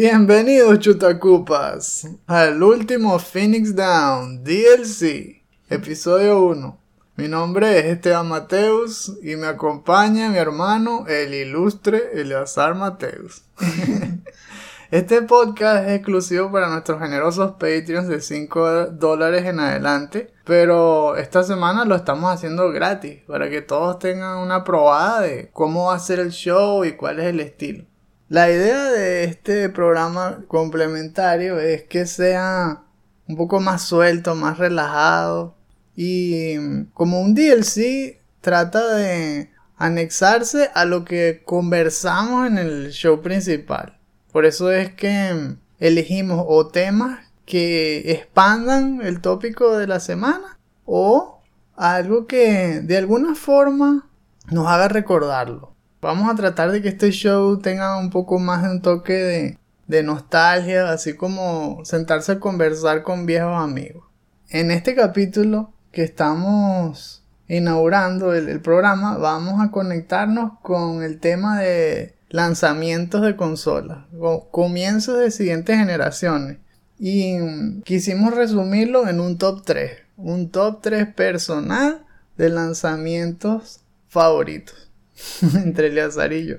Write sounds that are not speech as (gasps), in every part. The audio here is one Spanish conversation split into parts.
Bienvenidos chutacupas al último Phoenix Down DLC, episodio 1. Mi nombre es Esteban Mateus y me acompaña mi hermano, el ilustre Eleazar Mateus. (laughs) Este podcast es exclusivo para nuestros generosos Patreons de 5 dólares en adelante, pero esta semana lo estamos haciendo gratis para que todos tengan una probada de cómo va a ser el show y cuál es el estilo. La idea de este programa complementario es que sea un poco más suelto, más relajado y como un DLC trata de anexarse a lo que conversamos en el show principal. Por eso es que elegimos o temas que expandan el tópico de la semana o algo que de alguna forma nos haga recordarlo. Vamos a tratar de que este show tenga un poco más de un toque de, nostalgia, así como sentarse a conversar con viejos amigos. En este capítulo que estamos inaugurando el, el programa, vamos a conectarnos con el tema de lanzamientos de consolas, comienzos de siguientes generaciones. Y quisimos resumirlo en un top 3, un top 3 personal de lanzamientos favoritos (laughs) entre Eleazar y yo.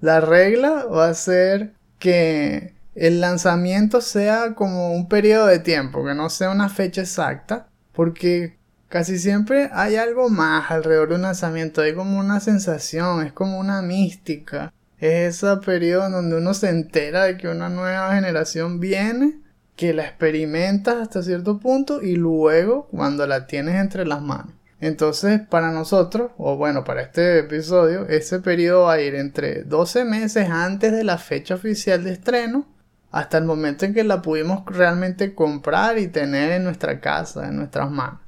La regla va a ser que el lanzamiento sea como un periodo de tiempo, que no sea una fecha exacta, porque casi siempre hay algo más alrededor de un lanzamiento, hay como una sensación, es como una mística, es ese periodo donde uno se entera de que una nueva generación viene, que la experimentas hasta cierto punto y luego cuando la tienes entre las manos. Entonces, para nosotros, o bueno, para este episodio, ese periodo va a ir entre 12 meses antes de la fecha oficial de estreno hasta el momento en que la pudimos realmente comprar y tener en nuestra casa, en nuestras manos.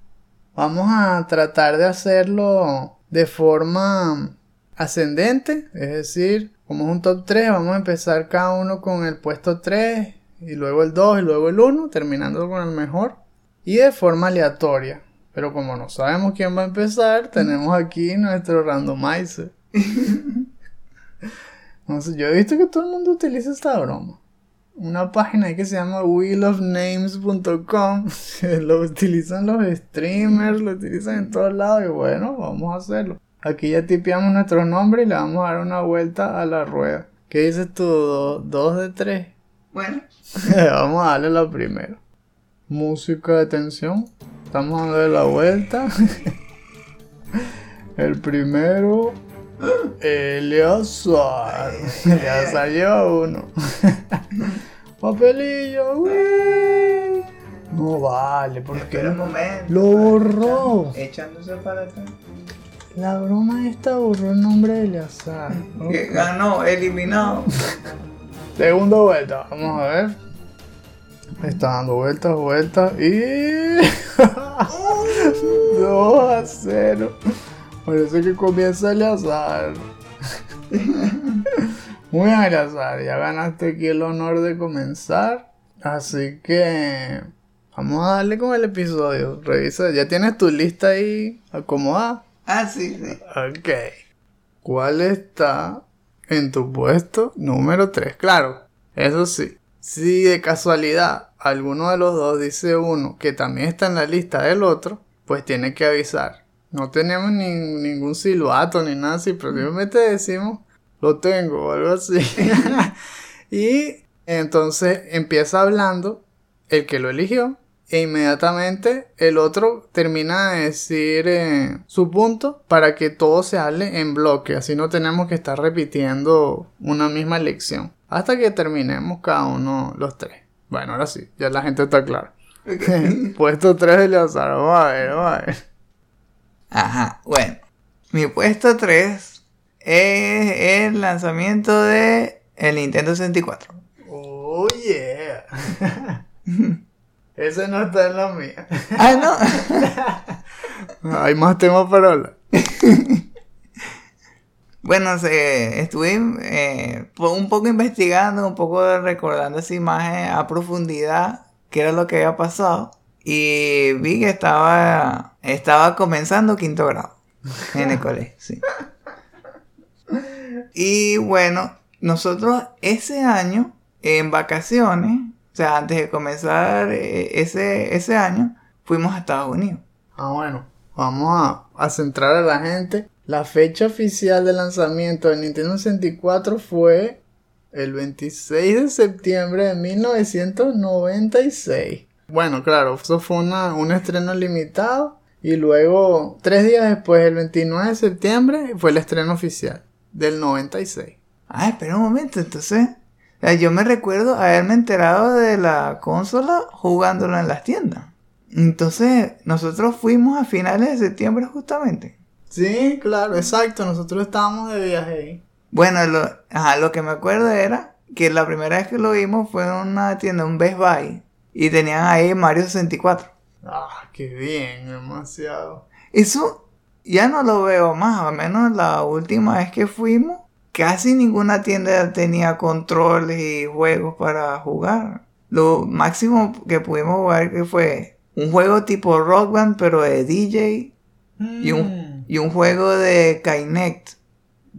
Vamos a tratar de hacerlo de forma ascendente, es decir, como es un top 3, vamos a empezar cada uno con el puesto 3 y luego el 2 y luego el 1, terminando con el mejor. Y de forma aleatoria. Pero como no sabemos quién va a empezar, tenemos aquí nuestro randomizer. (laughs) yo he visto que todo el mundo utiliza esta broma. Una página que se llama wheelofnames.com. (laughs) lo utilizan los streamers, lo utilizan en todos lados y bueno, vamos a hacerlo. Aquí ya tipeamos nuestro nombre y le vamos a dar una vuelta a la rueda. ¿Qué dices tú? ¿Dos de tres? Bueno. (laughs) vamos a darle la primera. Música de tensión. Estamos dando la vuelta. (laughs) El primero. Eleazar. Eleazar lleva uno. (laughs) Papelillo, No vale, porque lo borró. Echándose para atrás. La broma esta borró el nombre de Eleazar. Que ganó, eliminado. (laughs) Segunda vuelta, vamos a ver. Está dando vueltas, vueltas y. 2 a 0. Parece que comienza Eleazar. (laughs) Muy bien, Eleazar. Ya ganaste aquí el honor de comenzar. Así que. Vamos a darle con el episodio. Revisa, ya tienes tu lista ahí acomodada. Ah, sí, sí. Ok. ¿Cuál está en tu puesto número 3? Claro, eso sí. Si de casualidad alguno de los dos dice uno que también está en la lista del otro, pues tiene que avisar. No tenemos ni, ningún silbato ni nada así, pero simplemente decimos lo tengo o algo así. (laughs) y entonces empieza hablando el que lo eligió e inmediatamente el otro termina de decir eh, su punto para que todo se hable en bloque, así no tenemos que estar repitiendo una misma lección hasta que terminemos cada uno los tres. Bueno, ahora sí, ya la gente está clara. (laughs) puesto 3 de Lazar, vamos a ver, vamos a ver. Ajá, bueno, mi puesto 3 es el lanzamiento de el Nintendo 64. Oh yeah. (laughs) Ese no está en la mía. Ah, no. (laughs) Hay más temas para hablar. Bueno, estuve eh, un poco investigando, un poco recordando esa imagen a profundidad qué era lo que había pasado. Y vi que estaba, estaba comenzando quinto grado en el colegio, sí. (laughs) Y bueno, nosotros ese año, en vacaciones, o sea, antes de comenzar eh, ese, ese año, fuimos a Estados Unidos. Ah, bueno, vamos a, a centrar a la gente. La fecha oficial de lanzamiento del Nintendo 64 fue el 26 de septiembre de 1996. Bueno, claro, eso fue una, un estreno limitado. Y luego, tres días después, el 29 de septiembre, fue el estreno oficial del 96. Ah, espera un momento, entonces. sea, Yo me recuerdo haberme enterado de la consola jugándolo en las tiendas. Entonces, nosotros fuimos a finales de septiembre justamente. Sí, claro, exacto. Nosotros estábamos de viaje ahí. Bueno, lo, ajá, lo que me acuerdo era que la primera vez que lo vimos fue en una tienda, un Best Buy. Y tenían ahí Mario 64. Ah, qué bien, demasiado. Eso ya no lo veo más, al menos la última vez que fuimos, casi ninguna tienda tenía controles y juegos para jugar. Lo máximo que pudimos jugar que fue un juego tipo Rock Band, pero de DJ, y un, y un juego de Kinect.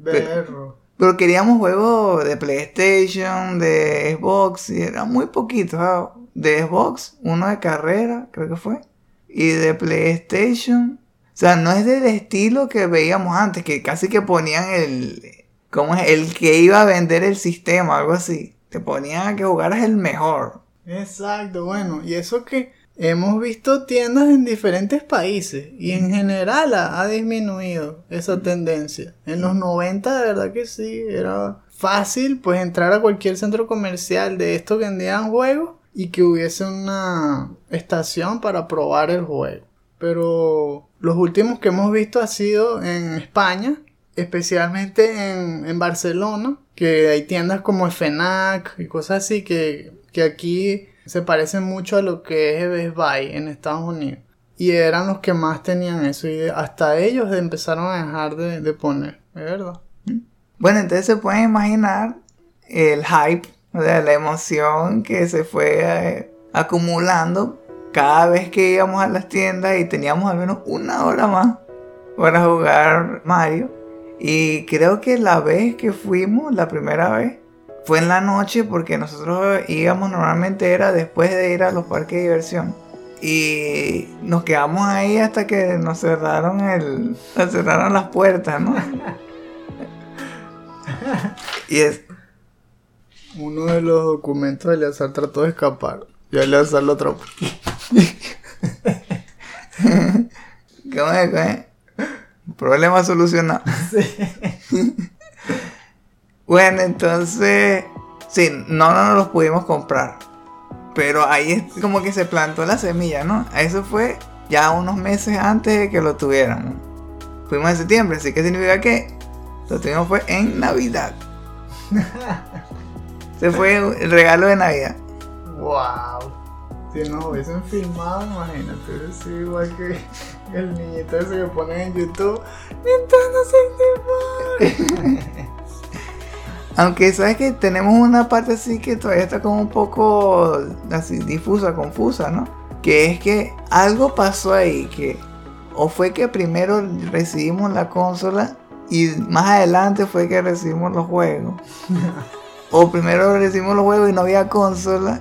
Pero queríamos juegos de PlayStation, de Xbox, y eran muy poquitos. De Xbox, uno de carrera, creo que fue. Y de PlayStation. O sea, no es del estilo que veíamos antes, que casi que ponían el. ¿Cómo es? El que iba a vender el sistema, algo así. Te ponían a que jugaras el mejor. Exacto, bueno, y eso que hemos visto tiendas en diferentes países y en general ha, ha disminuido esa tendencia. En los 90 de verdad que sí, era fácil pues entrar a cualquier centro comercial de estos que vendían juegos y que hubiese una estación para probar el juego. Pero los últimos que hemos visto ha sido en España, especialmente en, en Barcelona, que hay tiendas como FNAC y cosas así que, que aquí se parecen mucho a lo que es Best Buy en Estados Unidos. Y eran los que más tenían eso y hasta ellos empezaron a dejar de, poner, ¿es verdad? Bueno, entonces se pueden imaginar el hype, o sea, la emoción que se fue eh, acumulando cada vez que íbamos a las tiendas y teníamos al menos una hora más para jugar Mario. Y creo que la vez que fuimos, la primera vez, fue en la noche porque nosotros íbamos normalmente era después de ir a los parques de diversión. Y nos quedamos ahí hasta que nos cerraron el. Nos cerraron las puertas, ¿no? (laughs) y es. Uno de los documentos de Eleazar trató de escapar. Y Eleazar lo atrapó. (laughs) ¿Cómo es? ¿Cómo es? Problema solucionado. (laughs) bueno, entonces. Sí, no, no nos los pudimos comprar. Pero ahí es como que se plantó la semilla, ¿no? Eso fue ya unos meses antes de que lo tuviéramos. Fuimos en septiembre, así que significa que lo tuvimos fue en Navidad. (laughs) Se fue el regalo de Navidad. ¡Wow! Si nos hubiesen filmado, imagínate, sido igual que el niñito ese que ponen en YouTube. Nintendo 64. (laughs) Aunque sabes que tenemos una parte así que todavía está como un poco así difusa, confusa, ¿no? Que es que algo pasó ahí que o fue que primero recibimos la consola y más adelante fue que recibimos los juegos. (laughs) o primero recibimos los juegos y no había consola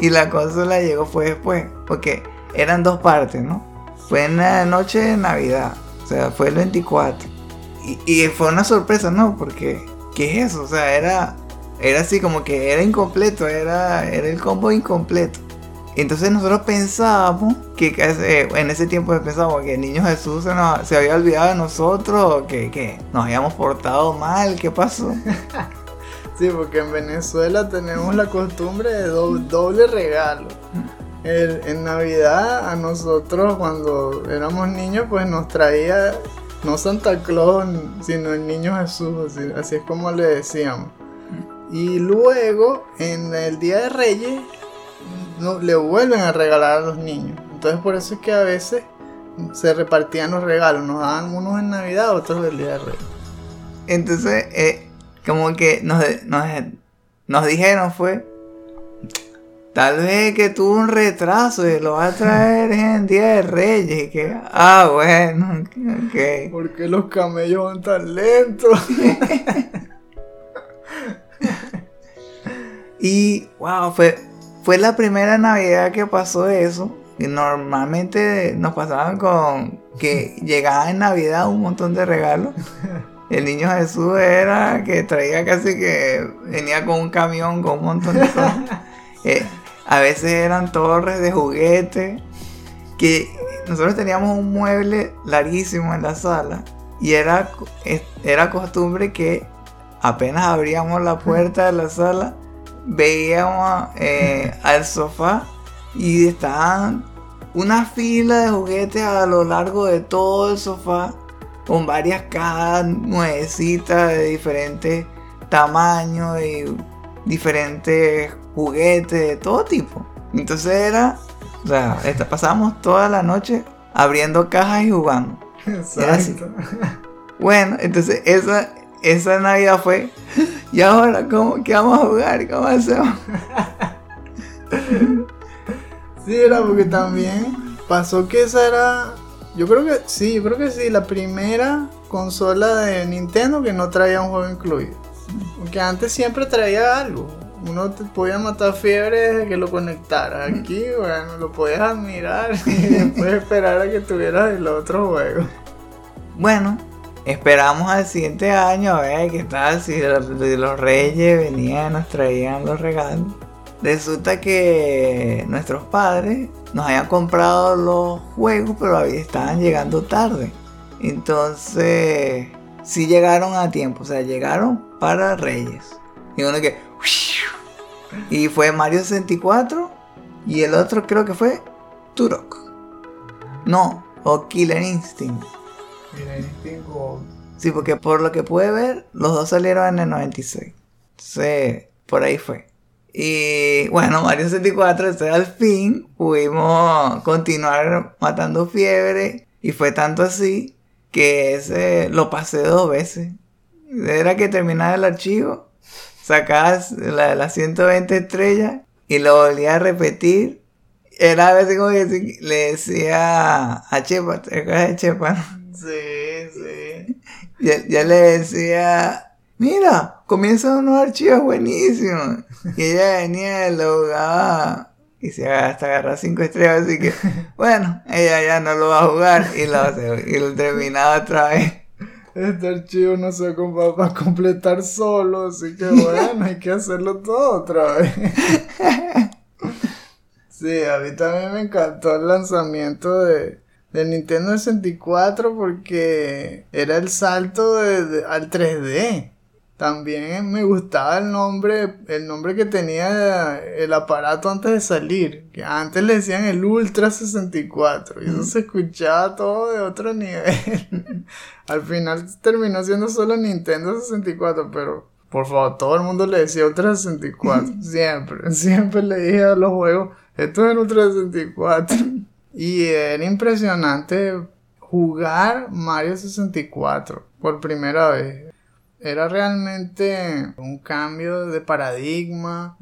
y la consola llegó fue después, porque eran dos partes, ¿no? Fue en la noche de Navidad, o sea, fue el 24. Y, y fue una sorpresa, ¿no? Porque ¿qué es eso? O sea, era, era así como que era incompleto, era, era el combo incompleto. Entonces nosotros pensábamos que eh, en ese tiempo pensábamos que el niño Jesús se, había olvidado de nosotros, que, nos habíamos portado mal, ¿qué pasó? (laughs) Sí, porque en Venezuela tenemos la costumbre de do- doble regalo. En Navidad a nosotros cuando éramos niños pues nos traía no Santa Claus sino el niño Jesús, así, es como le decíamos. Y luego en el Día de Reyes no, le vuelven a regalar a los niños. Entonces por eso es que a veces se repartían los regalos, nos daban unos en Navidad, otros del Día de Reyes. Entonces, eh, como que nos, nos, nos dijeron fue, Tal vez que tuvo un retraso y lo va a traer en Día de Reyes. Que, ah, bueno, ok. ¿Por qué los camellos van tan lentos? (laughs) Y, wow, fue, fue la primera Navidad que pasó eso. Y normalmente nos pasaban con que llegaba en Navidad un montón de regalos. El niño Jesús era que traía casi que venía con un camión con un montón de cosas. Eh, (laughs) a veces eran torres de juguete. Que nosotros teníamos un mueble larguísimo en la sala. Y era, era costumbre que apenas abríamos la puerta de la sala, veíamos eh, (laughs) al sofá y estaban una fila de juguetes a lo largo de todo el sofá con varias cajas nuevecitas de diferentes tamaños y diferentes juguetes de todo tipo. Entonces era, o sea, pasábamos toda la noche abriendo cajas y jugando. Exacto. Bueno, entonces esa, esa Navidad fue, ¿y ahora cómo, qué vamos a jugar? ¿Cómo hacemos? sí, era porque también pasó que esa era yo creo que sí, yo creo que sí, la primera consola de Nintendo que no traía un juego incluido. Porque antes siempre traía algo. Uno te podía matar fiebre desde que lo conectara. Aquí, bueno, lo podías admirar (laughs) y después esperar a que tuvieras el otro juego. Bueno, esperamos al siguiente año a ver qué tal si los reyes venían, nos traían los regalos. Resulta que nuestros padres nos habían comprado los juegos, pero estaban llegando tarde. Entonces, sí llegaron a tiempo, o sea, llegaron para Reyes. Y uno que. Y fue Mario 64. Y el otro creo que fue Turok. No, o Killer Instinct. Killer Instinct Gold. Sí, porque por lo que pude ver, los dos salieron en el 96. Entonces, por ahí fue. Y bueno, Mario 64, este, al fin pudimos continuar matando fiebre. Y fue tanto así que ese lo pasé dos veces. Era que terminaba el archivo, sacabas la, las 120 estrellas y lo volvía a repetir. Era a veces como que le decía a Chepa, ¿te acuerdas de Chepa? Sí, sí. Ya, ya le decía, mira, comienzan unos archivos buenísimos. Y ella venía, lo jugaba y se hasta agarrar cinco estrellas, así que, (laughs) bueno, ella ya no lo va a jugar y lo, y lo terminaba otra vez. Este archivo no se va a completar solo, así que bueno, hay que hacerlo todo otra vez. (laughs) Sí, a mí también me encantó el lanzamiento de, del Nintendo 64 porque era el salto de, al 3D. También me gustaba el nombre, el nombre que tenía el aparato antes de salir. Que antes le decían el Ultra 64. Y eso se escuchaba todo de otro nivel. (laughs) Al final terminó siendo solo Nintendo 64, pero por favor, todo el mundo le decía Ultra 64. (laughs) siempre, siempre le dije a los juegos, esto es el Ultra 64. (laughs) Y era impresionante jugar Mario 64 por primera vez era realmente un cambio de paradigma.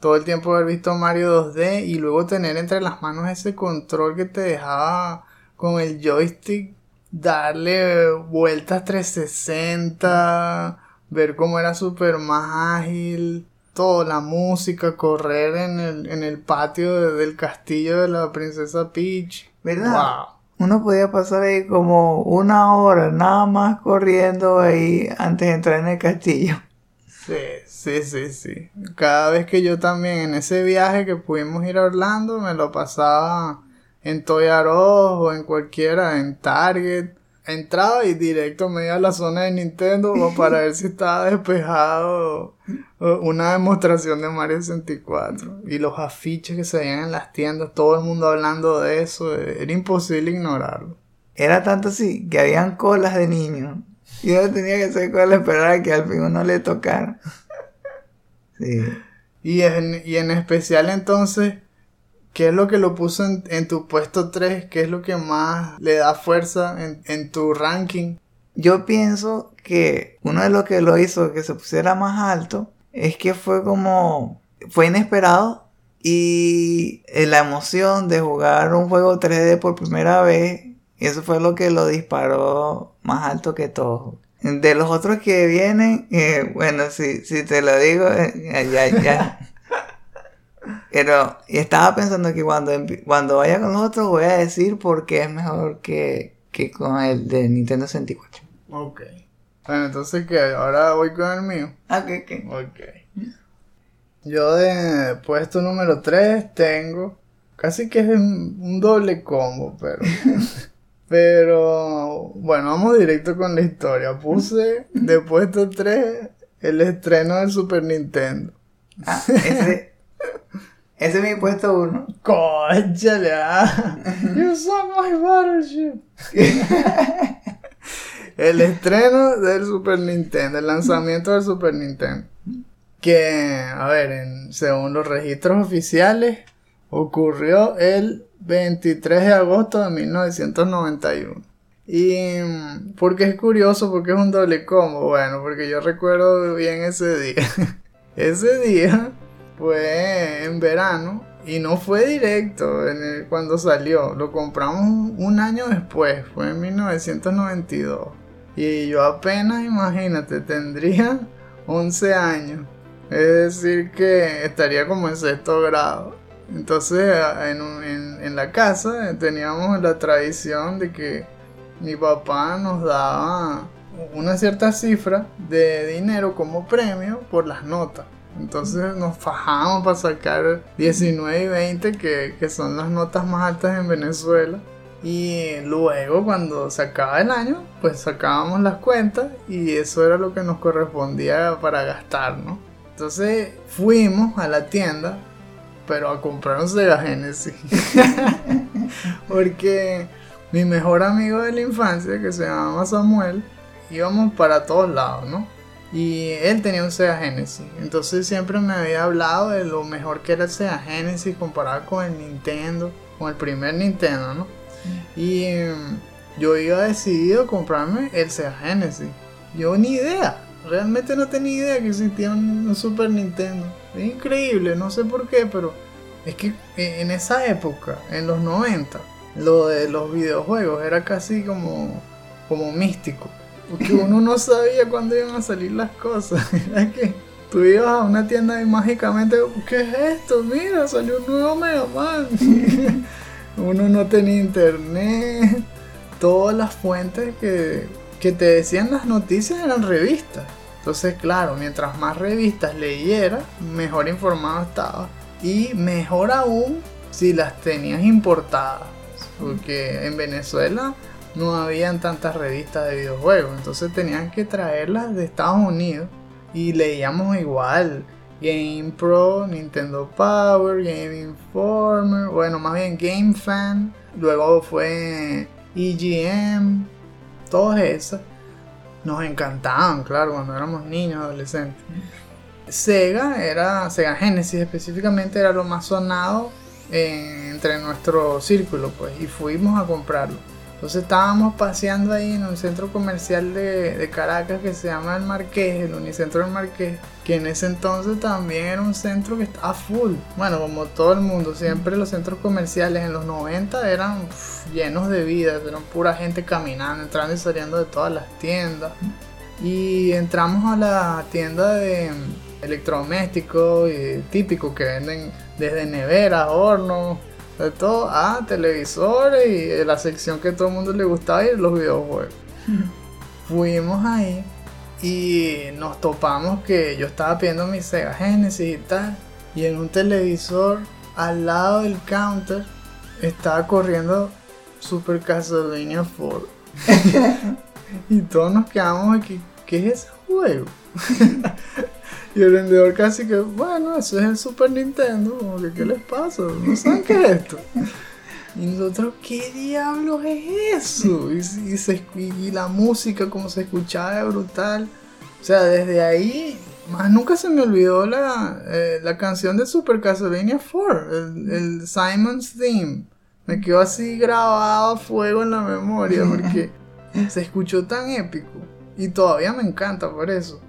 Todo el tiempo haber visto Mario 2D y luego tener entre las manos ese control que te dejaba con el joystick darle vueltas 360, ver cómo era súper más ágil, toda la música, correr en el, en el patio del castillo de la princesa Peach. ¿Verdad? Wow uno podía pasar ahí como una hora nada más corriendo ahí antes de entrar en el castillo. Sí, sí, sí, sí. Cada vez que yo también en ese viaje que pudimos ir a Orlando me lo pasaba en Toy o en cualquiera, en Target entraba y directo me iba a la zona de Nintendo para ver si estaba despejado una demostración de Mario 64 y los afiches que se veían en las tiendas, todo el mundo hablando de eso, era imposible ignorarlo. Era tanto así que habían colas de niños y uno tenía que hacer cola esperar a que al fin uno le tocara. Sí. Y en, y en especial entonces ¿Qué es lo que lo puso en, tu puesto 3? ¿Qué es lo que más le da fuerza en, tu ranking? Yo pienso que uno de los que lo hizo que se pusiera más alto es que fue como, fue inesperado y eh, la emoción de jugar un juego 3D por primera vez, eso fue lo que lo disparó más alto que todo. De los otros que vienen, eh, bueno, si, si te lo digo, eh, ya, ya. (laughs) Pero estaba pensando que cuando, cuando vaya con los otros voy a decir por qué es mejor que, que con el de Nintendo 64. Ok. Bueno, entonces que ahora voy con el mío. Ah, ok, ok. Ok. Yo de puesto número 3 tengo casi que es un, un doble combo, pero... (laughs) pero bueno, vamos directo con la historia. Puse de puesto 3 el estreno del Super Nintendo. Ah, ese, ese es mi puesto uno. ¡Cónchale! ah. You suck my battleship. (laughs) el estreno del Super Nintendo, el lanzamiento del Super Nintendo. Que, a ver, en- según los registros oficiales, ocurrió el 23 de agosto de 1991. Y mm, porque es curioso, porque es un doble combo. Bueno, porque yo recuerdo bien ese día. (laughs) ese día fue en verano y no fue directo en el- cuando salió. Lo compramos un año después, fue en 1992. Y yo apenas, imagínate, tendría 11 años. Es decir, que estaría como en sexto grado. Entonces, en, en- en la casa eh, teníamos la tradición de que mi papá nos daba una cierta cifra de dinero como premio por las notas. Entonces nos fajamos para sacar 19 y 20, que, que son las notas más altas en Venezuela. Y luego cuando se acaba el año, pues sacábamos las cuentas y eso era lo que nos correspondía para gastar, ¿no? Entonces fuimos a la tienda, pero a comprar un Sega Genesis. (laughs) Porque mi mejor amigo de la infancia, que se llamaba Samuel, íbamos para todos lados, ¿no? Y él tenía un Sega Genesis. Entonces siempre me había hablado de lo mejor que era el Sega Genesis comparado con el Nintendo, con el primer Nintendo, ¿no? Y mm, yo iba decidido a comprarme el Sega Genesis. Yo ni idea, realmente no tenía idea que existía un, un Super Nintendo. Es increíble, no sé por qué, pero es que eh, en esa época, en los 90, lo de los videojuegos era casi como, como místico. Porque uno no sabía cuándo iban a salir las cosas. (laughs) Era que tú ibas a una tienda y mágicamente, ¿qué es esto? Mira, salió un nuevo Mega Man. (laughs) uno no tenía internet. Todas las fuentes que, que te decían las noticias eran revistas. Entonces, claro, mientras más revistas leyera, mejor informado estaba. Y mejor aún si las tenías importadas. Porque en Venezuela no habían tantas revistas de videojuegos. Entonces tenían que traerlas de Estados Unidos. Y leíamos igual. Game Pro, Nintendo Power, Game Informer, bueno, más bien Game Fan. Luego fue EGM, todas esas. Nos encantaban, claro, cuando éramos niños, adolescentes. Sega era, Sega Genesis específicamente era lo más sonado eh, entre nuestro círculo, pues, y fuimos a comprarlo. Entonces estábamos paseando ahí en un centro comercial de, Caracas que se llama El Marqués, el Unicentro del Marqués, que en ese entonces también era un centro que estaba full. Bueno, como todo el mundo, siempre los centros comerciales en los 90 eran llenos de vida, eran pura gente caminando, entrando y saliendo de todas las tiendas. Y entramos a la tienda de electrodomésticos y típicos que venden desde neveras, hornos, de todo, a televisores y la sección que todo el mundo le gustaba y los videojuegos. Fuimos ahí y nos topamos que yo estaba pidiendo mi Sega Genesis y tal. Y en un televisor al lado del counter estaba corriendo Super Castlevania 4. (laughs) (laughs) y todos nos quedamos aquí. ¿Qué es ese juego? (laughs) (laughs) y el vendedor casi que, bueno, eso es el Super Nintendo. Como que, ¿qué les pasa? ¿No saben qué es esto? Y nosotros, ¿qué diablos es eso? Y, y se y la música, como se escuchaba, era brutal. O sea, desde ahí, más nunca se me olvidó la, eh, la canción de Super Castlevania 4, el, el Simon's Theme. Me quedó así grabado a fuego en la memoria porque (laughs) se escuchó tan épico. Y todavía me encanta por eso.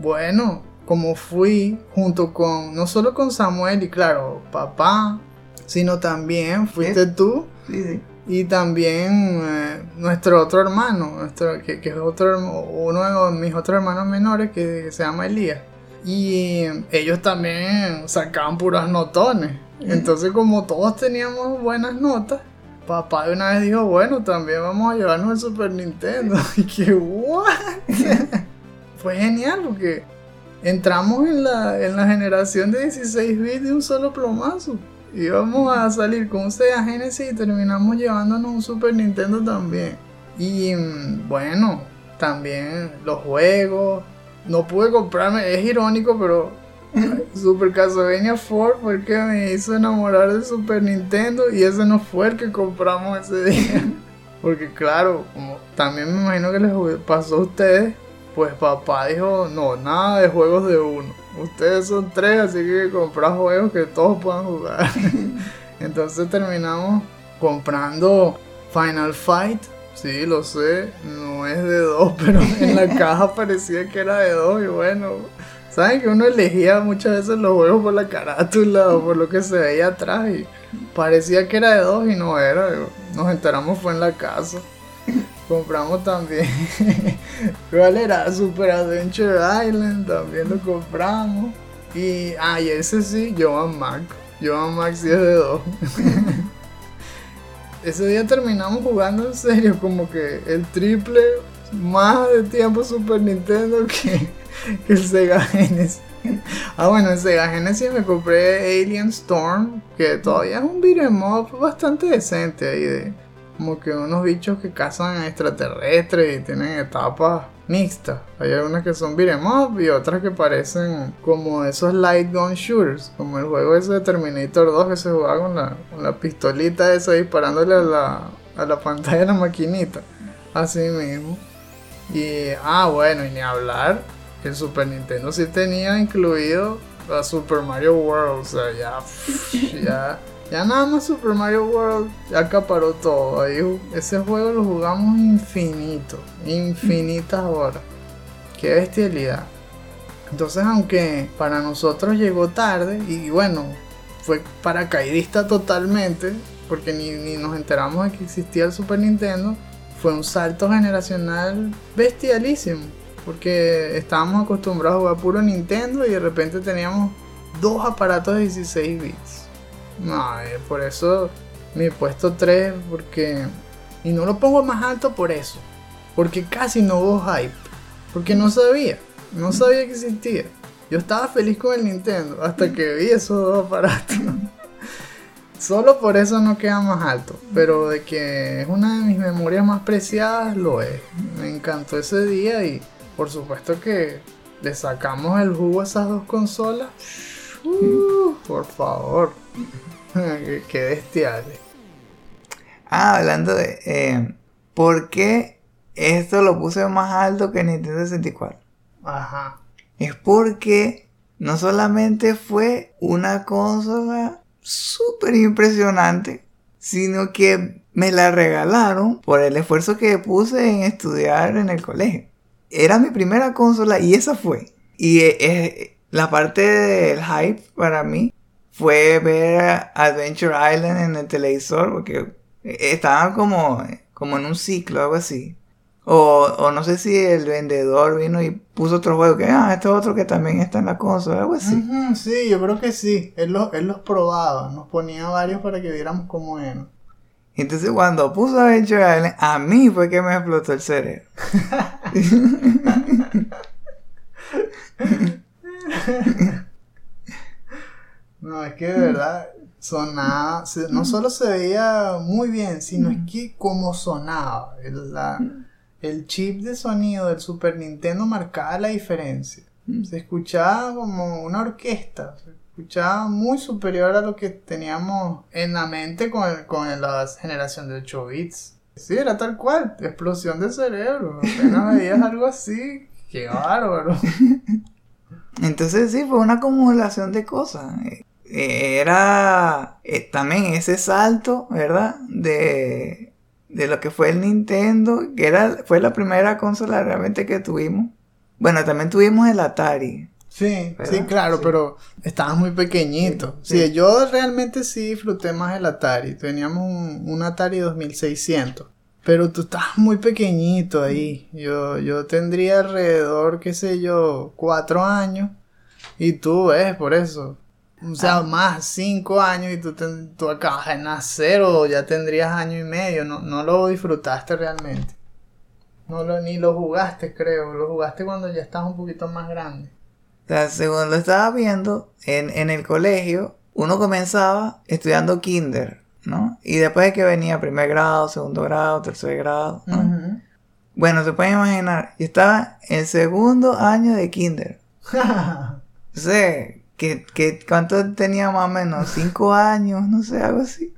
Bueno, como fui junto con, no solo con Samuel y claro, papá, sino también fuiste tú Sí, sí. y también eh, nuestro otro hermano, nuestro, que, que es otro, uno de mis otros hermanos menores que, que se llama Elías. Y ellos también sacaban puras notones. Entonces como todos teníamos buenas notas, papá de una vez dijo, bueno, también vamos a llevarnos el Super Nintendo. (laughs) Y que, ¿what? (laughs) Fue genial porque entramos en la, en la generación de 16 bits de un solo plomazo. Íbamos a salir con un Sega Genesis y terminamos llevándonos un Super Nintendo también. Y mm, bueno, también los juegos. No pude comprarme, es irónico, pero (laughs) Super Castlevania 4 fue el que me hizo enamorar del Super Nintendo y ese no fue el que compramos ese día. (laughs) Porque claro, como también me imagino que les pasó a ustedes, pues papá dijo, no, nada de juegos de uno. Ustedes son tres, así que comprar juegos que todos puedan jugar. (laughs) Entonces terminamos comprando Final Fight. Sí, lo sé, no es de dos, (laughs) pero en la (laughs) caja parecía que era de dos y bueno, saben que uno elegía muchas veces los juegos por la carátula o por lo que se veía atrás y parecía que era de dos y no era. Nos enteramos fue en la casa. Compramos también. (laughs) ¿Cuál era? Super Adventure Island. También lo compramos. Y. Ah, y ese sí, Joan Mac. Joan Mac sí es de dos. (laughs) ese día terminamos jugando en serio, como que el triple más de tiempo Super Nintendo que, (laughs) el Sega Genesis. Ah, bueno, en Sega Genesis me compré Alien Storm, que todavía es un beat'em up bastante decente ahí de como que unos bichos que cazan extraterrestres y tienen etapas mixtas. Hay algunas que son beat'em up y otras que parecen como esos light gun shooters, como el juego ese de Terminator 2 que se jugaba con la, con la pistolita esa disparándole a la, a la pantalla de la maquinita. Así mismo. Y, ah, bueno, y ni hablar, el Super Nintendo sí tenía incluido a Super Mario World, o sea, ya, ya, ya nada más Super Mario World ya acaparó todo. Ahí, ese juego lo jugamos infinito, infinitas horas. Qué bestialidad. Entonces, aunque para nosotros llegó tarde, y bueno, fue paracaidista totalmente, porque ni, ni nos enteramos de que existía el Super Nintendo, fue un salto generacional bestialísimo. Porque estábamos acostumbrados a jugar puro Nintendo y de repente teníamos dos aparatos de 16 bits. No, eh, por eso mi puesto 3, porque... Y no lo pongo más alto por eso. Porque casi no hubo hype. Porque no sabía. No sabía que existía. Yo estaba feliz con el Nintendo hasta que vi esos dos aparatos. (laughs) Solo por eso no queda más alto. Pero de que es una de mis memorias más preciadas, lo es. Me encantó ese día y por supuesto que le sacamos el jugo a esas dos consolas. Uh, por favor. (laughs) qué, bestiales. Ah, hablando de. Eh, ¿Por qué esto lo puse más alto que Nintendo 64? Ajá. Es porque no solamente fue una consola súper impresionante, sino que me la regalaron por el esfuerzo que puse en estudiar en el colegio. Era mi primera consola y esa fue. Y eh, eh, la parte del hype para mí fue ver Adventure Island en el televisor porque estaban como, como en un ciclo, algo así. O, o no sé si el vendedor vino y puso otro juego que, ah, este otro que también está en la consola, algo así. Sí, yo creo que sí. Él los, él los probaba. Nos ponía varios para que viéramos cómo eran. Entonces cuando puso Adventure Island, a mí fue que me explotó el cerebro. (laughs) (laughs) No, es que de verdad sonaba, no solo se veía muy bien, sino es que como sonaba. El, la- el chip de sonido del Super Nintendo marcaba la diferencia. Se escuchaba como una orquesta, se escuchaba muy superior a lo que teníamos en la mente con, el- con la generación de 8 bits. Sí, era tal cual, explosión de cerebro. Apenas (laughs) veías algo así, qué bárbaro. (laughs) Entonces sí, fue una acumulación de cosas. Era eh, también ese salto, ¿verdad? De, de lo que fue el Nintendo, que era, fue la primera consola realmente que tuvimos. Bueno, también tuvimos el Atari. Sí, ¿Verdad? sí, claro, Sí. pero estabas muy pequeñito. Sí, Sí, sí. yo realmente sí disfruté más el Atari. Teníamos un, un Atari 2600. Pero tú estabas muy pequeñito ahí. Yo, yo tendría alrededor, qué sé yo, cuatro años. Y tú ves, por eso. O sea, Ah. más cinco años y tú, ten- tú acabas de nacer o ya tendrías año y medio. No, no lo disfrutaste realmente. No lo, ni lo jugaste, creo. Lo jugaste cuando ya estás un poquito más grande. O sea, según lo estaba viendo, en, en el colegio, uno comenzaba estudiando kinder, ¿no? Y después de que venía primer grado, segundo grado, tercer grado, ¿no? Bueno, se pueden imaginar, yo estaba en segundo año de kinder. (laughs) No sé, que, que, ¿cuánto tenía más o menos? ¿Cinco años? No sé, algo así.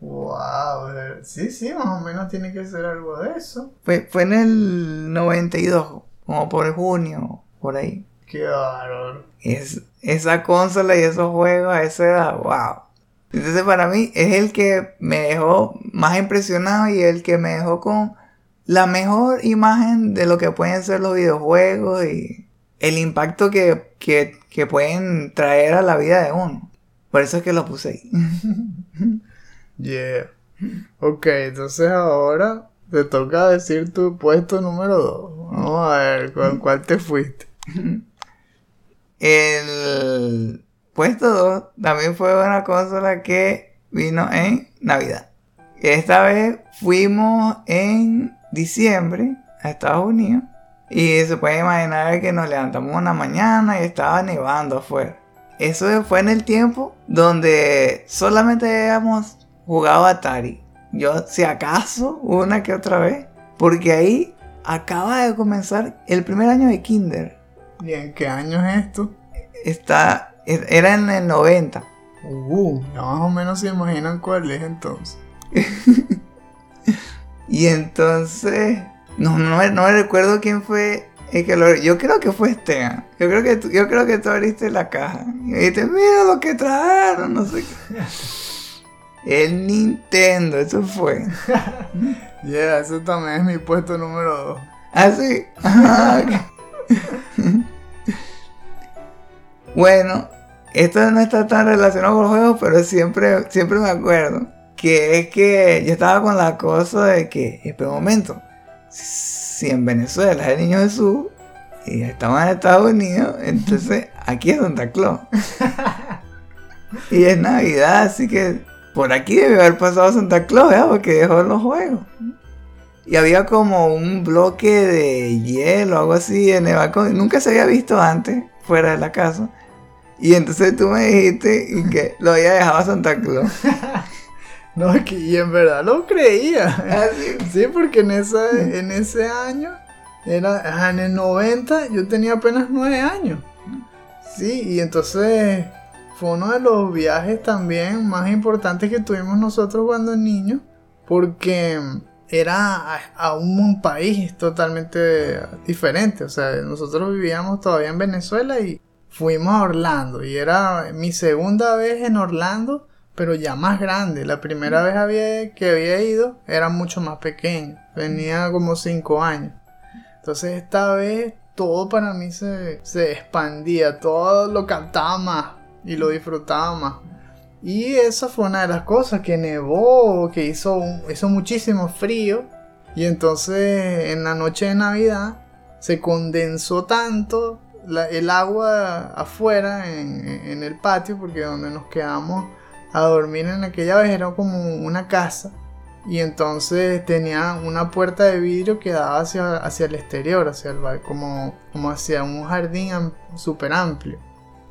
wow, sí, sí, más o menos tiene que ser algo de eso. Fue, fue en el 92, como por junio, por ahí. Qué bárbaro. Es, esa consola y esos juegos a esa edad, wow. Entonces para mí es el que me dejó más impresionado y el que me dejó con la mejor imagen de lo que pueden ser los videojuegos y el impacto que, que, que pueden traer a la vida de uno. Por eso es que lo puse ahí. (laughs) Yeah. Ok, entonces ahora te toca decir tu puesto número 2. Vamos a ver, ¿con cuál te fuiste? (laughs) El puesto 2 también fue una consola que vino en Navidad. Esta vez fuimos en diciembre a Estados Unidos y se puede imaginar que nos levantamos una mañana y estaba nevando afuera. Eso fue en el tiempo donde solamente habíamos jugado Atari. Yo, si acaso, una que otra vez. Porque ahí acaba de comenzar el primer año de Kinder. ¿Y en qué año es esto? Está, e- era en el 90. Uh, ya más o menos se imaginan cuál es entonces. (laughs) Y entonces, no, no, me- no me recuerdo quién fue el que lo... Yo creo que fue Esteban. Yo creo que tú, yo creo que tú abriste la caja. Y dijiste, mira lo que trajeron, no sé qué. El Nintendo, eso fue. (laughs) Yeah, ese también es mi puesto número 2. Así. Ah, ok. (laughs) bueno, esto no está tan relacionado con los juegos, pero siempre, siempre me acuerdo. Que es que yo estaba con la cosa de que, espera un momento, si en Venezuela es el niño Jesús y estamos en Estados Unidos, entonces aquí es Santa Claus. y es Navidad, así que por aquí debe haber pasado Santa Claus, ¿verdad? Porque dejó los juegos. Y había como un bloque de hielo, algo así, en el balcón. Nunca se había visto antes, fuera de la casa. Y entonces tú me dijiste que lo había dejado Santa Claus. (laughs) (laughs) No, que y en verdad lo creía. (laughs) Así. Sí, porque en, esa, en ese año, era, en el 90, yo tenía apenas 9 años. Sí, y entonces fue uno de los viajes también más importantes que tuvimos nosotros cuando niños, porque era a un país totalmente diferente. O sea, nosotros vivíamos todavía en Venezuela y fuimos a Orlando. Y era mi segunda vez en Orlando, pero ya más grande. La primera vez había, que había ido era mucho más pequeño. Tenía como 5 años. Entonces esta vez todo para mí se, se expandía, todo lo captaba más y lo disfrutaba más. Y esa fue una de las cosas que nevó, que hizo, hizo muchísimo frío. Y entonces en la noche de Navidad se condensó tanto el agua afuera en, en el patio, porque donde nos quedamos a dormir en aquella vez era como una casa. Y entonces tenía una puerta de vidrio que daba hacia, hacia el exterior, hacia el, como, como hacia un jardín am- súper amplio.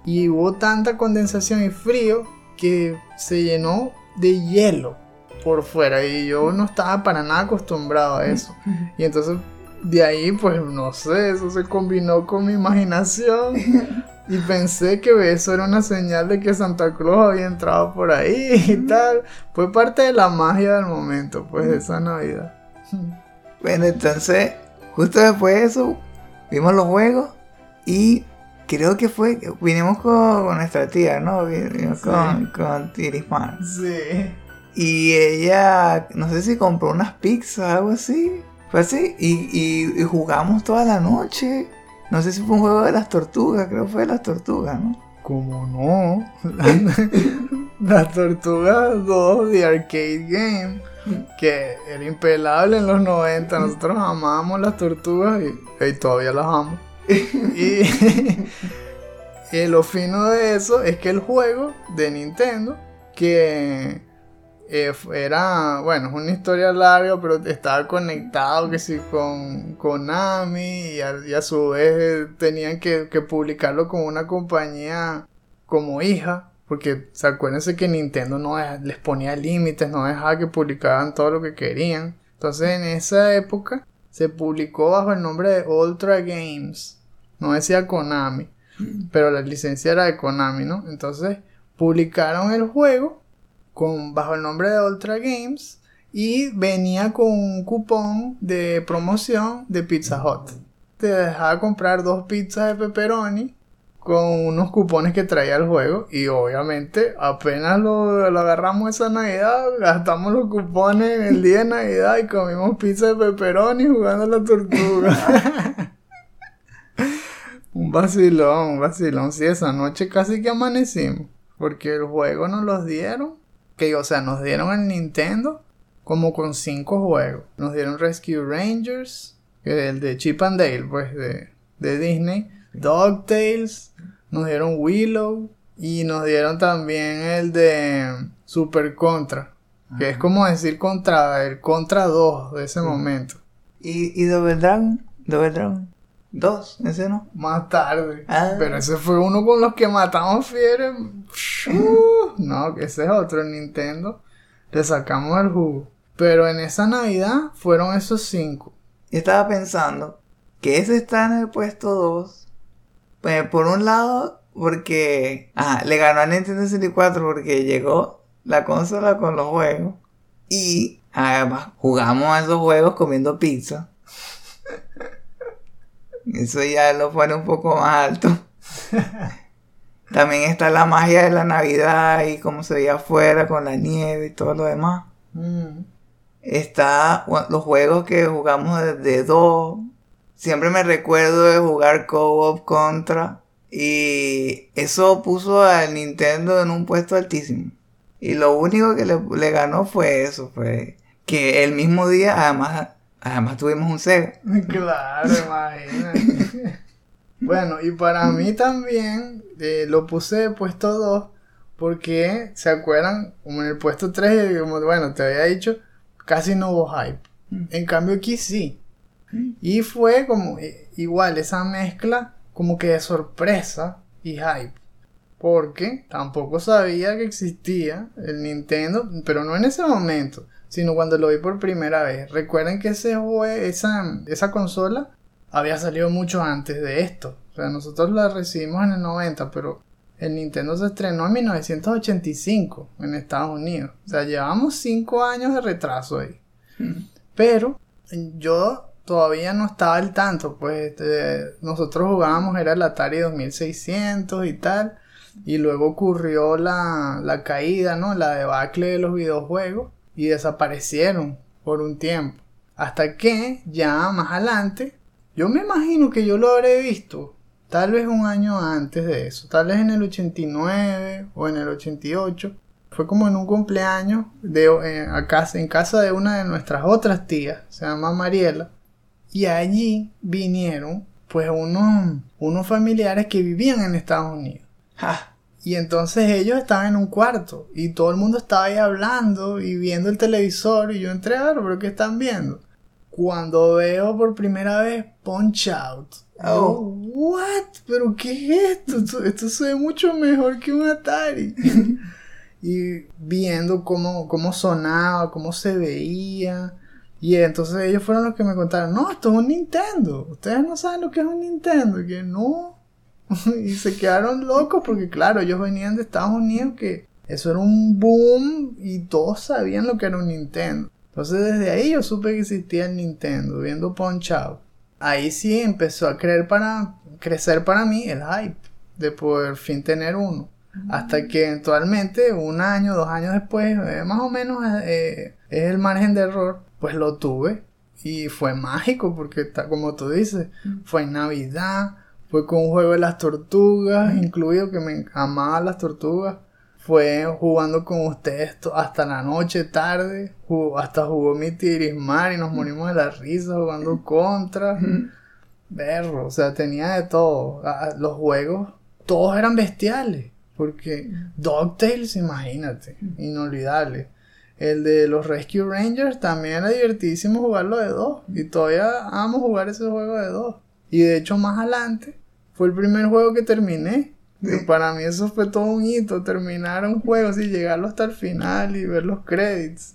Y hubo tanta condensación y frío que se llenó de hielo por fuera. Y yo no estaba para nada acostumbrado a eso. Y entonces de ahí, pues no sé, eso se combinó con mi imaginación. (laughs) Y pensé que eso era una señal de que Santa Claus había entrado por ahí y tal. Fue parte de la magia del momento, pues, de esa Navidad. (laughs) Bueno, entonces, justo después de eso, vimos los juegos y creo que fue, vinimos con, con nuestra tía, ¿no? Vinimos Sí. con, con Tirismar. Sí. Y ella, no sé si compró unas pizzas, algo así. Fue así. Y, y- y jugamos toda la noche. No sé si fue un juego de las tortugas, creo que fue de las tortugas, ¿no? Como no? (laughs) Las Tortugas 2 de Arcade Game, que era impelable en los 90. Nosotros amábamos las tortugas y, y todavía las amo. Y, (laughs) y lo fino de eso es que el juego de Nintendo, que eh, era, bueno, es una historia larga, pero estaba conectado que sí con Konami y a, y a su vez eh, tenían que, que publicarlo con una compañía como hija, porque se acuérdense que Nintendo no deja- les ponía límites, no dejaba que publicaran todo lo que querían. Entonces en esa época se publicó bajo el nombre de Ultra Games, no decía Konami, pero la licencia era de Konami, ¿no? Entonces publicaron el juego con, bajo el nombre de Ultra Games y venía con un cupón de promoción de Pizza Hut. Te dejaba comprar dos pizzas de pepperoni con unos cupones que traía el juego y obviamente apenas lo, agarramos esa Navidad, gastamos los cupones en el día de Navidad y comimos pizza de pepperoni jugando a la tortuga. (laughs) un vacilón, un vacilón. Sí, esa noche casi que amanecimos porque el juego nos los dieron, que o sea, nos dieron el Nintendo como con cinco juegos. Nos dieron Rescue Rangers, el de Chip and Dale, pues de, de Disney. DuckTales, nos dieron Willow y nos dieron también el de Super Contra, que es como decir contra, el Contra 2 de ese momento. ¿Y, y Double Dragon? Double Dragon. Dos, ese no. Más tarde. Ah. Pero ese fue uno con los que matamos fieres. No, que ese es otro Nintendo. Le sacamos el jugo. Pero en esa Navidad fueron esos cinco. Yo estaba pensando que ese está en el puesto 2. Pues por un lado, porque le ganó a Nintendo 64 porque llegó la consola con los juegos. Y además jugamos a esos juegos comiendo pizza. Eso ya lo pone un poco más alto. (laughs) También está la magia de la Navidad y cómo se veía afuera con la nieve y todo lo demás. Mm. Está los juegos que jugamos desde dos. Siempre me recuerdo de jugar co-op contra. Y eso puso al Nintendo en un puesto altísimo. Y lo único que le, le ganó fue eso. Fue que el mismo día, además, además tuvimos un Sega. (laughs) Claro, imagínate. bueno, y para mí también eh, lo puse de puesto 2 porque, ¿se acuerdan? Como en el puesto 3, como, bueno, te había dicho, casi no hubo hype. En cambio aquí sí. Y fue como eh, igual esa mezcla como que de sorpresa y hype. Porque tampoco sabía que existía el Nintendo, pero no en ese momento, sino cuando lo vi por primera vez. Recuerden que ese jue- esa, esa consola había salido mucho antes de esto. O sea, nosotros la recibimos en el 90, pero el Nintendo se estrenó en 1985 en Estados Unidos. O sea, llevamos 5 años de retraso ahí. Pero yo todavía no estaba al tanto, pues este, nosotros jugábamos, era el Atari 2600 y tal, y luego ocurrió la, la caída, ¿no? La debacle de los videojuegos y desaparecieron por un tiempo. Hasta que ya más adelante, yo me imagino que yo lo habré visto, tal vez un año antes de eso, tal vez en el 89 o en el 88. Fue como en un cumpleaños de, eh, a casa, en casa de una de nuestras otras tías, se llama Mariela. Y allí vinieron pues unos, unos familiares que vivían en Estados Unidos. Ja, Y entonces ellos estaban en un cuarto y todo el mundo estaba ahí hablando y viendo el televisor y yo entré a ver, pero ¿qué están viendo? Cuando veo por primera vez Punch Out. Oh. ¿What? ¿Pero qué es esto? Esto, esto se ve mucho mejor que un Atari. (laughs) y viendo cómo, cómo sonaba, cómo se veía. Y entonces ellos fueron los que me contaron, no, esto es un Nintendo. Ustedes no saben lo que es un Nintendo. Y que no. (laughs) y se quedaron locos porque claro, ellos venían de Estados Unidos que eso era un boom y todos sabían lo que era un Nintendo. Entonces desde ahí yo supe que existía el Nintendo, viendo Punch Out. Ahí sí empezó a creer para, crecer para mí el hype de por fin tener uno. Hasta que eventualmente, un año, dos años después, eh, más o menos eh, es el margen de error, pues lo tuve. Y fue mágico porque, como tú dices, fue en Navidad, Fue con un juego de las tortugas, incluido que me amaba las tortugas. Fue jugando con ustedes hasta la noche, tarde. Jugó- hasta jugó mi Tirismar y nos morimos de la risa jugando contra. Berro, o sea, tenía de todo. Los juegos, todos eran bestiales. Porque DuckTales, imagínate, inolvidable. El de los Rescue Rangers también era divertidísimo jugarlo de dos. Y todavía amo jugar ese juego de dos. Y de hecho, más adelante, fue el primer juego que terminé. Y para mí eso fue todo un hito, terminar un juego, así, llegarlo hasta el final y ver los créditos.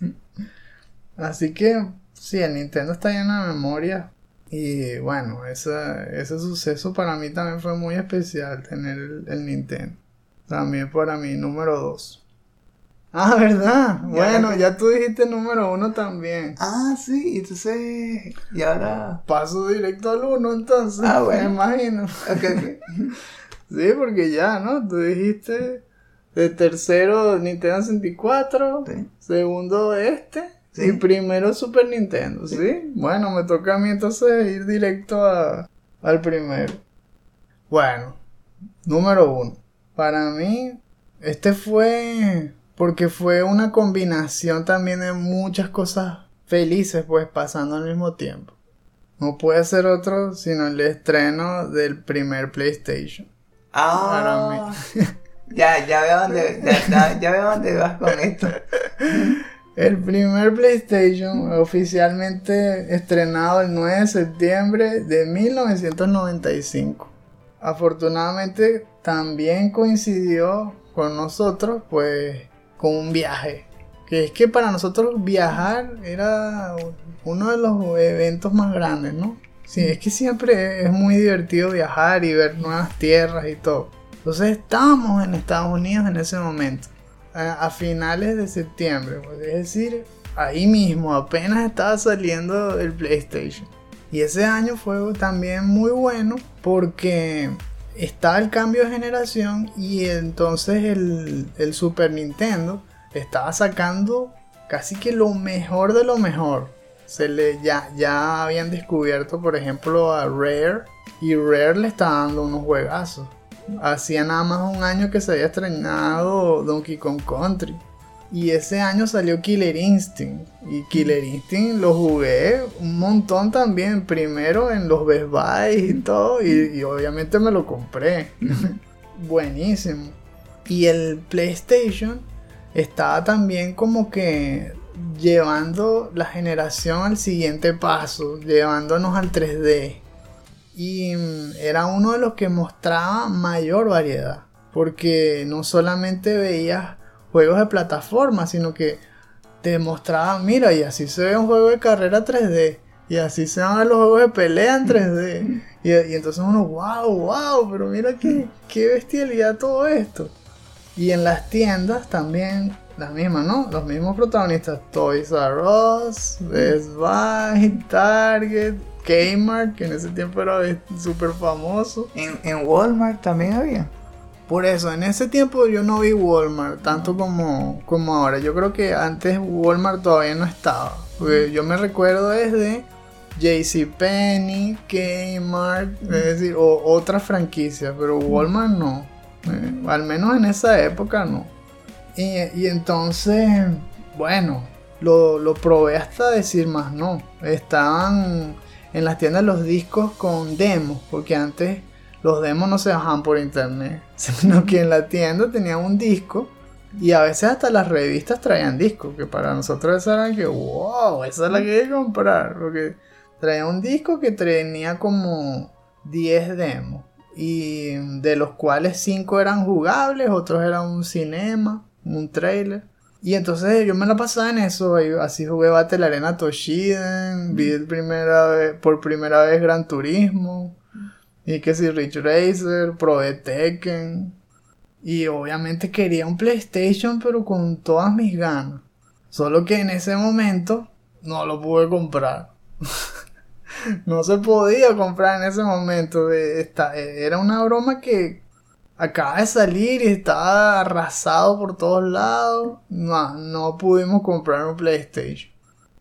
Así que, sí, el Nintendo está lleno de memoria. Y bueno, esa- ese suceso para mí también fue muy especial, tener el, el Nintendo. También para mí, número dos. Ah, ¿verdad? Bueno, ya tú dijiste número uno también. Ah, sí, entonces. Y ahora. Paso directo al uno entonces. Ah, bueno. Me imagino. Ok, ok. (laughs) Sí, porque ya, ¿no? Tú dijiste de tercero Nintendo 64, Sí. segundo este Sí. y primero Super Nintendo, ¿sí? Bueno, me toca a mí entonces ir directo a- al primero. Bueno, número uno. Para mí, este fue porque fue una combinación también de muchas cosas felices, pues pasando al mismo tiempo. No puede ser otro sino el estreno del primer PlayStation. Ah, (laughs) ya, ya veo dónde, ya, ya- ya veo dónde vas con esto. (laughs) El primer PlayStation oficialmente estrenado el 9 de septiembre de 1995. Afortunadamente también coincidió con nosotros pues con un viaje. Que es que para nosotros viajar era uno de los eventos más grandes, ¿no? Sí, es que siempre es muy divertido viajar y ver nuevas tierras y todo. Entonces estábamos en Estados Unidos en ese momento a, finales de septiembre, pues, es decir, ahí mismo apenas estaba saliendo el PlayStation. Y ese año fue también muy bueno porque estaba el cambio de generación y entonces el, el Super Nintendo estaba sacando casi que lo mejor de lo mejor. Se le, ya, ya habían descubierto, por ejemplo, a Rare y Rare le está dando unos juegazos. Hacía nada más un año que se había estrenado Donkey Kong Country. Y ese año salió Killer Instinct. Y Killer Instinct lo jugué un montón también. Primero en los Best Buy y todo. Y, y obviamente me lo compré. (laughs) Buenísimo. Y el PlayStation estaba también como que llevando la generación al siguiente paso. Llevándonos al 3D y mm, era uno de los que mostraba mayor variedad porque no solamente veías juegos de plataforma sino que te mostraba mira y así se ve un juego de carrera 3D y así se van los juegos de pelea en 3D (laughs) y, y entonces uno wow wow pero mira qué, qué bestialidad todo esto y en las tiendas también las mismas, ¿no? Los mismos protagonistas. Toys R Us, Best Buy, Target, Kmart, que en ese tiempo era súper famoso. En, en Walmart también había. Por eso, en ese tiempo yo no vi Walmart tanto como, como ahora. Yo creo que antes Walmart todavía no estaba. Porque yo me recuerdo desde JCPenney, Kmart, es decir, o otras franquicias, pero Walmart no. Eh, al menos en esa época no. Y, y entonces, bueno, lo, lo probé hasta decir más no. Estaban en las tiendas los discos con demos, porque antes los demos no se bajaban por internet, (laughs) sino que en la tienda tenían un disco y a veces hasta las revistas traían discos, que para nosotros eso era que, wow, esa es la que hay que comprar, porque traía un disco que tenía como 10 demos y de los cuales 5 eran jugables, otros eran un cinema, un trailer. Y entonces yo me la pasaba en eso, así jugué Battle Arena Toshiden, vi primera vez, por primera vez Gran Turismo, y que si Rich Racer, Tekken, y obviamente quería un PlayStation pero con todas mis ganas. Solo que en ese momento no lo pude comprar. (laughs) no se podía comprar en ese momento. eh, eh, Era una broma que acaba de salir y estaba arrasado por todos lados. No, no pudimos comprar un PlayStation.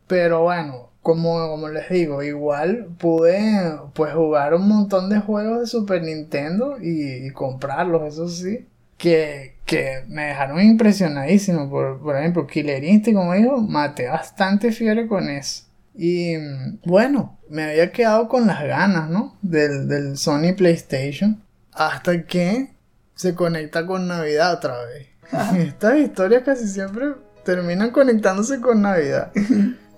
Pero bueno, como, como les digo, igual pude pues jugar un montón de juegos de Super Nintendo y, y comprarlos, eso sí. Que, que me dejaron impresionadísimo. Por, por ejemplo, Killer Instinct, como digo, maté bastante fiebre con eso. Y bueno, me había quedado con las ganas, ¿no? Del, del Sony PlayStation. Hasta que se conecta con Navidad otra vez. (laughs) Estas historias casi siempre terminan conectándose con Navidad. (laughs)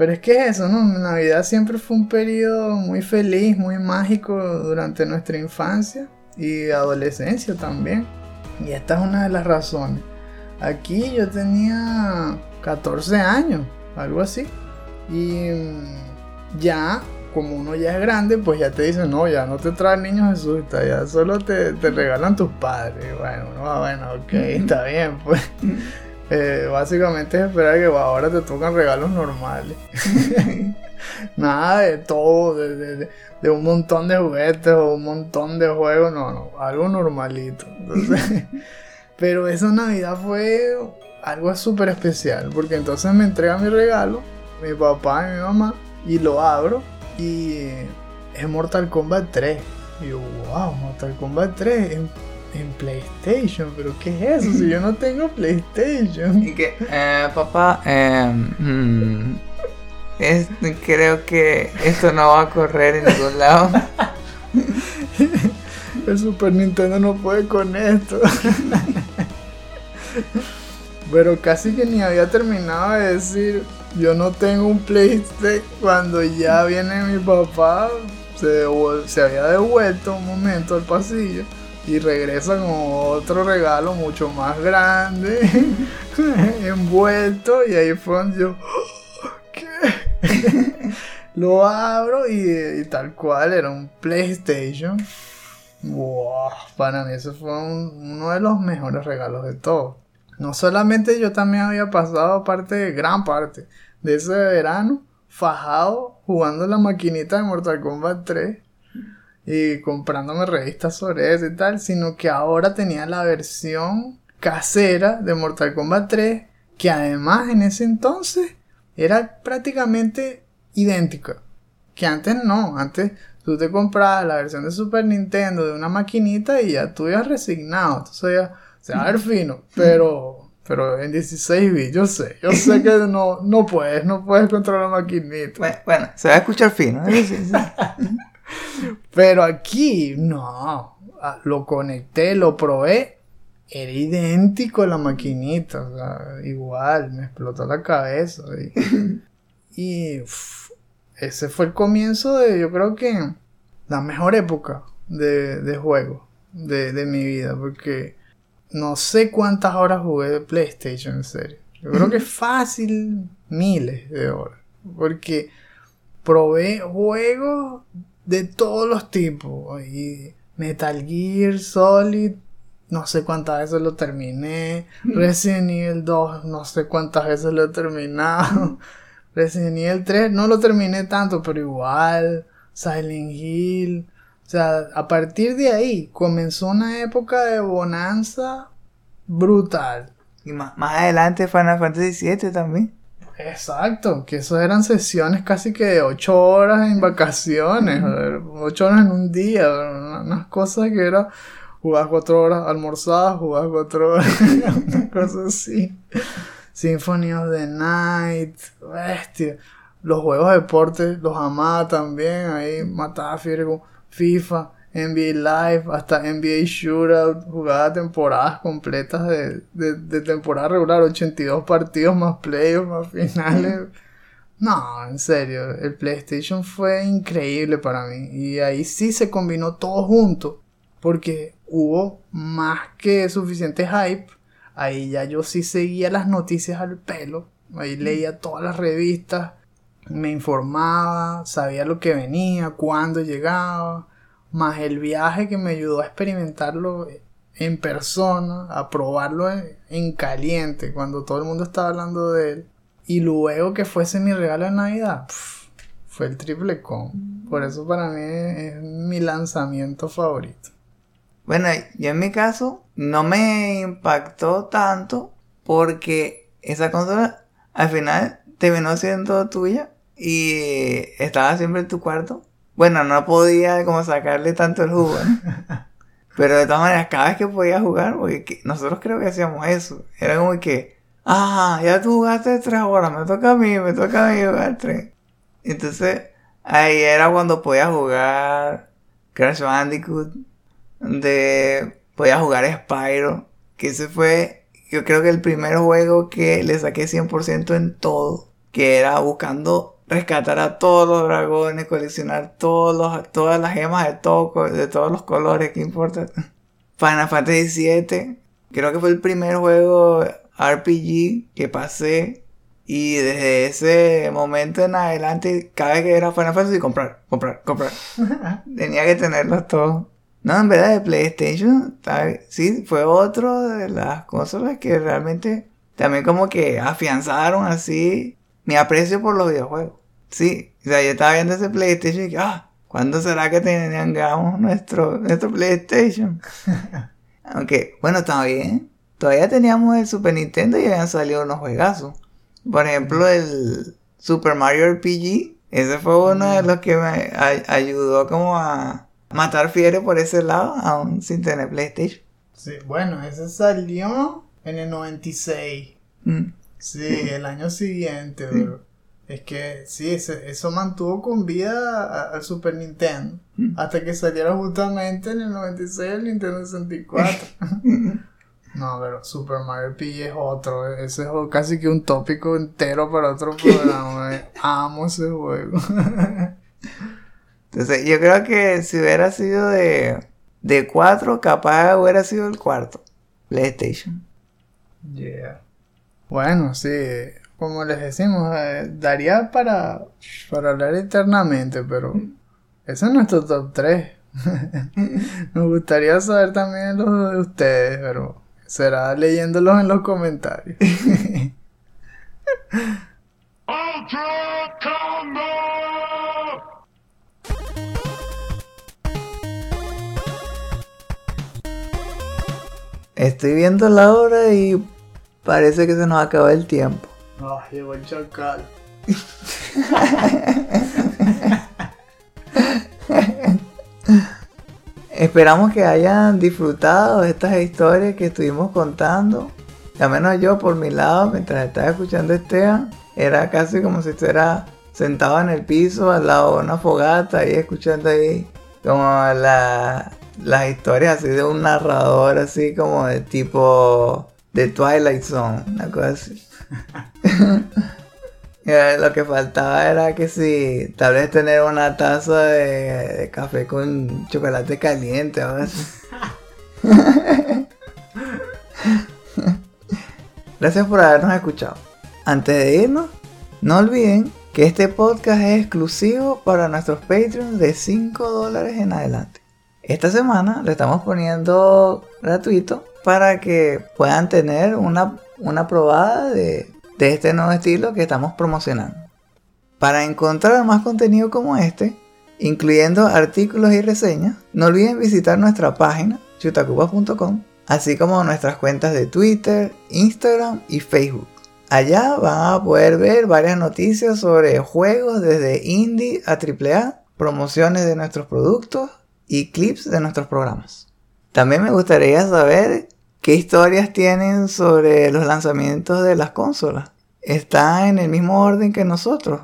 Pero es que es eso, ¿no? Navidad siempre fue un periodo muy feliz, muy mágico durante nuestra infancia y adolescencia también. Y esta es una de las razones. Aquí yo tenía 14 años, algo así. Y mm, ya, como uno ya es grande, pues ya te dicen, no, ya no te traen niños Jesús, ya solo te, te regalan tus padres. Bueno, no, bueno, ok, está bien, pues. (laughs) Eh, básicamente es esperar que ahora te tocan regalos normales. (laughs) Nada de todo, de, un montón de juguetes o un montón de juegos, no, no, algo normalito. (laughs) Pero esa Navidad fue algo súper especial, porque entonces me entrega mi regalo, mi papá y mi mamá, y lo abro, y es Mortal Kombat 3. Y yo, wow, Mortal Kombat 3 en PlayStation, pero ¿qué es eso? Si yo no tengo PlayStation. Y que, eh, papá, eh, mm, es, creo que esto no va a correr en ningún lado. (laughs) El Super Nintendo no puede con esto. (laughs) Pero casi que ni había terminado de decir, yo no tengo un PlayStation. Cuando ya viene mi papá, se, se había devuelto un momento al pasillo y regresa con otro regalo mucho más grande, (laughs) envuelto, y ahí fue donde yo, (gasps) ¿qué? (laughs) Lo abro y, tal cual era un PlayStation. Wow, para mí eso fue uno de los mejores regalos de todos. No solamente yo también había pasado parte, gran parte de ese verano fajado jugando la maquinita de Mortal Kombat 3 y comprándome revistas sobre eso y tal, sino que ahora tenía la versión casera de Mortal Kombat 3, que además en ese entonces era prácticamente idéntica. Que antes no, antes tú te comprabas la versión de Super Nintendo de una maquinita y ya tú ibas resignado, entonces ya se va a ver fino, (laughs) pero pero en 16 bits, yo sé, yo sé que no, no puedes, no puedes controlar la maquinita. Bueno, se va a escuchar fino. ¿eh? (laughs) Pero aquí, no. Ah, lo conecté, lo probé. Era idéntico a la maquinita. O sea, igual, me explotó la cabeza. Y, ese fue el comienzo de, yo creo que, la mejor época de, de juego de, de mi vida. Porque no sé cuántas horas jugué de PlayStation, en serio. Yo creo que (laughs) fácil miles de horas. Porque probé juegos de todos los tipos. Y Metal Gear Solid, no sé cuántas veces lo terminé. Resident Evil 2, no sé cuántas veces lo he terminado. (laughs) Resident Evil 3, no lo terminé tanto, pero igual. Silent Hill. O sea, a partir de ahí comenzó una época de bonanza brutal. Y más, más adelante Final Fantasy VII también. Exacto, que eso eran sesiones casi que de 8 horas en vacaciones, 8 horas en un día, unas cosas que era jugar 4 horas almorzadas, jugar 4 horas, (laughs) una cosa así. Symphony of the Night, bestia. Los juegos de deporte los amaba también, ahí mataba con FIFA. NBA Live, hasta NBA Shootout, jugaba temporadas completas de, de, temporada regular, 82 partidos más playoffs, más finales. No, en serio, el PlayStation fue increíble para mí. Y ahí sí se combinó todo junto. Porque hubo más que suficiente hype. Ahí ya yo sí seguía las noticias al pelo. Ahí leía todas las revistas. Me informaba, sabía lo que venía, cuándo llegaba más el viaje que me ayudó a experimentarlo en persona, a probarlo en, caliente, cuando todo el mundo estaba hablando de él, y luego que fuese mi regalo de Navidad, fue el triple con. Por eso para mí es, mi lanzamiento favorito. Bueno, yo en mi caso no me impactó tanto porque esa consola al final terminó siendo tuya y estaba siempre en tu cuarto. Bueno, no podía como sacarle tanto el jugo, ¿no? (laughs) Pero de todas maneras, cada vez que podía jugar, porque que- nosotros creo que hacíamos eso. Era como que, ah, ya tú jugaste tres horas, me toca a mí, me toca a mí jugar tres. Entonces, ahí era cuando podía jugar Crash Bandicoot, de podía jugar Spyro, que ese fue, yo creo que el primer juego que le saqué 100% en todo, que era buscando rescatar a todos los dragones, coleccionar todos los, todas las gemas de, todo, de todos los colores, que importa. (laughs) Final Fantasy VII, creo que fue el primer juego RPG que pasé. Y desde ese momento en adelante, cada vez que era Final Fantasy, comprar, comprar, comprar. (laughs) Tenía que tenerlos todos. No, en verdad, de PlayStation, sí, fue otro de las consolas que realmente también como que afianzaron así mi aprecio por los videojuegos. Sí, o sea, yo estaba viendo ese PlayStation y dije, ah, ¿cuándo será que tengamos nuestro, nuestro PlayStation? (laughs) Aunque, bueno, está bien. Todavía teníamos el Super Nintendo y habían salido unos juegazos. Por ejemplo, el Super Mario RPG. Ese fue uno de los que me ay- ayudó como a matar fiebre por ese lado, aún sin tener PlayStation. Sí, bueno, ese salió en el 96. Mm. Sí, el año siguiente, bro. Es que sí, ese- eso mantuvo con vida al Super Nintendo. Mm. Hasta que saliera justamente en el 96 el Nintendo 64. (laughs) No, pero Super Mario RPG es otro. Ese es casi que un tópico entero para otro programa. (laughs) eh. Amo ese juego. Entonces, yo creo que si hubiera sido de, de cuatro, capaz hubiera sido el cuarto. PlayStation. Yeah. Bueno, sí, como les decimos, eh, daría para, para hablar eternamente, pero ese es nuestro top 3. (laughs) Nos gustaría saber también los de ustedes, pero será leyéndolos en los comentarios. (laughs) Estoy viendo la hora y parece que se nos acaba el tiempo. Ah, llegó el chacal. Esperamos que hayan disfrutado estas historias que estuvimos contando. Al menos yo por mi lado, mientras estaba escuchando Esteban, era casi como si estuviera sentado en el piso al lado de una fogata y escuchando ahí como la- las historias así de un narrador así como de tipo de Twilight Zone, una cosa así. (laughs) Lo que faltaba era que si tal vez tener una taza de, café con chocolate caliente o. (laughs) Gracias por habernos escuchado. Antes de irnos, no olviden que este podcast es exclusivo para nuestros Patreons de 5 dólares en adelante. Esta semana lo estamos poniendo gratuito para que puedan tener una, una probada de, de este nuevo estilo que estamos promocionando. Para encontrar más contenido como este, incluyendo artículos y reseñas, no olviden visitar nuestra página chutacupas.com, así como nuestras cuentas de Twitter, Instagram y Facebook. Allá van a poder ver varias noticias sobre juegos desde indie a AAA, promociones de nuestros productos y clips de nuestros programas. También me gustaría saber qué historias tienen sobre los lanzamientos de las consolas. ¿Están en el mismo orden que nosotros?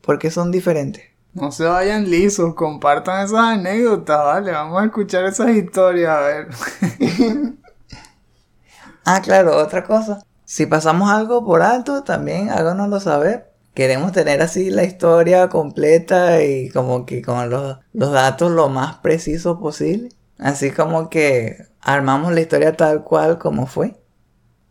¿Por qué son diferentes? No se vayan lisos, compartan esas anécdotas, ¿vale? Vamos a escuchar esas historias, a ver. (laughs) Ah, claro, otra cosa. Si pasamos algo por alto, también háganoslo saber. Queremos tener así la historia completa y como que con los, los datos lo más preciso posible. Así como que armamos la historia tal cual como fue.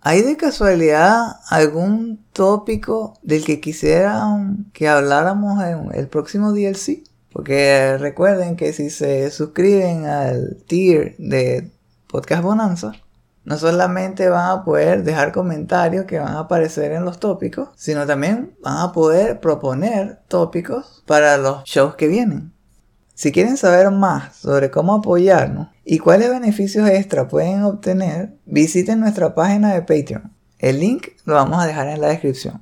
¿Hay de casualidad algún tópico del que quisieran que habláramos en el próximo DLC? Porque recuerden que si se suscriben al tier de Podcast Bonanza, no solamente van a poder dejar comentarios que van a aparecer en los tópicos, sino también van a poder proponer tópicos para los shows que vienen. Si quieren saber más sobre cómo apoyarnos y cuáles beneficios extra pueden obtener, visiten nuestra página de Patreon. El link lo vamos a dejar en la descripción.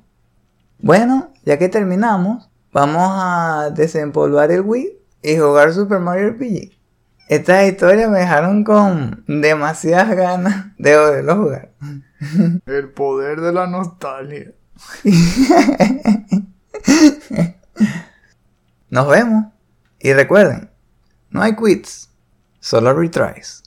Bueno, ya que terminamos, vamos a desempolvar el Wii y jugar Super Mario RPG. Estas historias me dejaron con demasiadas ganas de poderlo jugar. (laughs) El poder de la nostalgia. (laughs) Nos vemos. Y recuerden, no hay quits, solo retries.